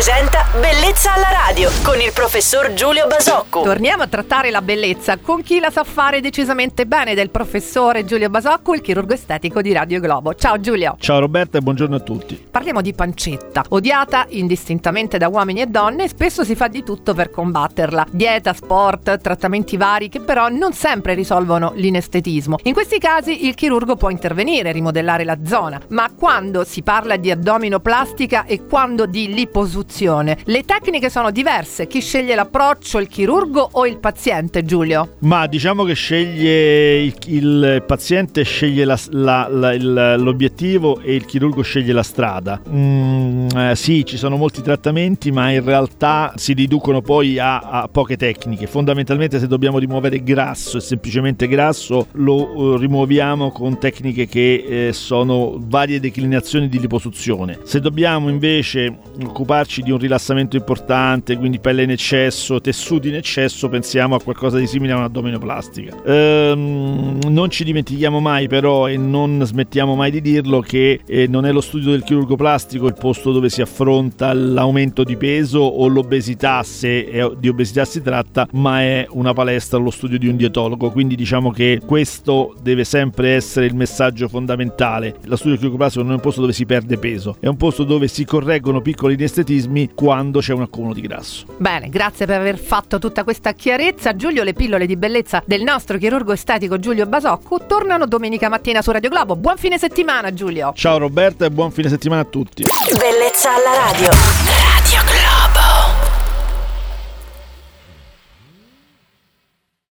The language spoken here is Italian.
presenta Bellezza alla radio con il professor Giulio Basocco. Torniamo a trattare la bellezza con chi la sa fare decisamente bene del professore Giulio Basocco, il chirurgo estetico di Radio Globo. Ciao Giulio. Ciao Roberta e buongiorno a tutti. Parliamo di pancetta, odiata indistintamente da uomini e donne spesso si fa di tutto per combatterla. Dieta, sport, trattamenti vari che però non sempre risolvono l'inestetismo. In questi casi il chirurgo può intervenire, rimodellare la zona, ma quando si parla di addominoplastica e quando di liposuzione, le tecniche sono diverse. Chi sceglie l'approccio, il chirurgo o il paziente, Giulio? Ma diciamo che sceglie il, il paziente sceglie la, la, la, il, l'obiettivo e il chirurgo sceglie la strada. Mm, eh, sì, ci sono molti trattamenti, ma in realtà si riducono poi a, a, poche tecniche. Fondamentalmente, se dobbiamo rimuovere grasso e semplicemente grasso, lo uh, rimuoviamo con tecniche che eh, sono varie declinazioni di liposuzione. Se dobbiamo invece occuparci di un rilassamento importante, quindi pelle in eccesso, tessuti in eccesso, pensiamo a qualcosa di simile a un'addominoplastica. Ehm, non ci dimentichiamo mai però e non smettiamo mai di dirlo che eh, non è lo studio del chirurgo plastico il posto dove si affronta l'aumento di peso o l'obesità se di obesità si tratta, ma è una palestra, lo studio di un dietologo, quindi diciamo che questo deve sempre essere il messaggio fondamentale. Lo studio del chirurgo plastico non è un posto dove si perde peso, è un posto dove si correggono piccoli inestetismi quando c'è un accumulo di grasso. Bene, grazie per aver fatto tutta questa chiarezza. Giulio, le pillole di bellezza del nostro chirurgo estetico Giulio Basocco tornano domenica mattina su Radio Globo. Buon fine settimana Giulio. Ciao Roberta e buon fine settimana a tutti. Bellezza alla radio.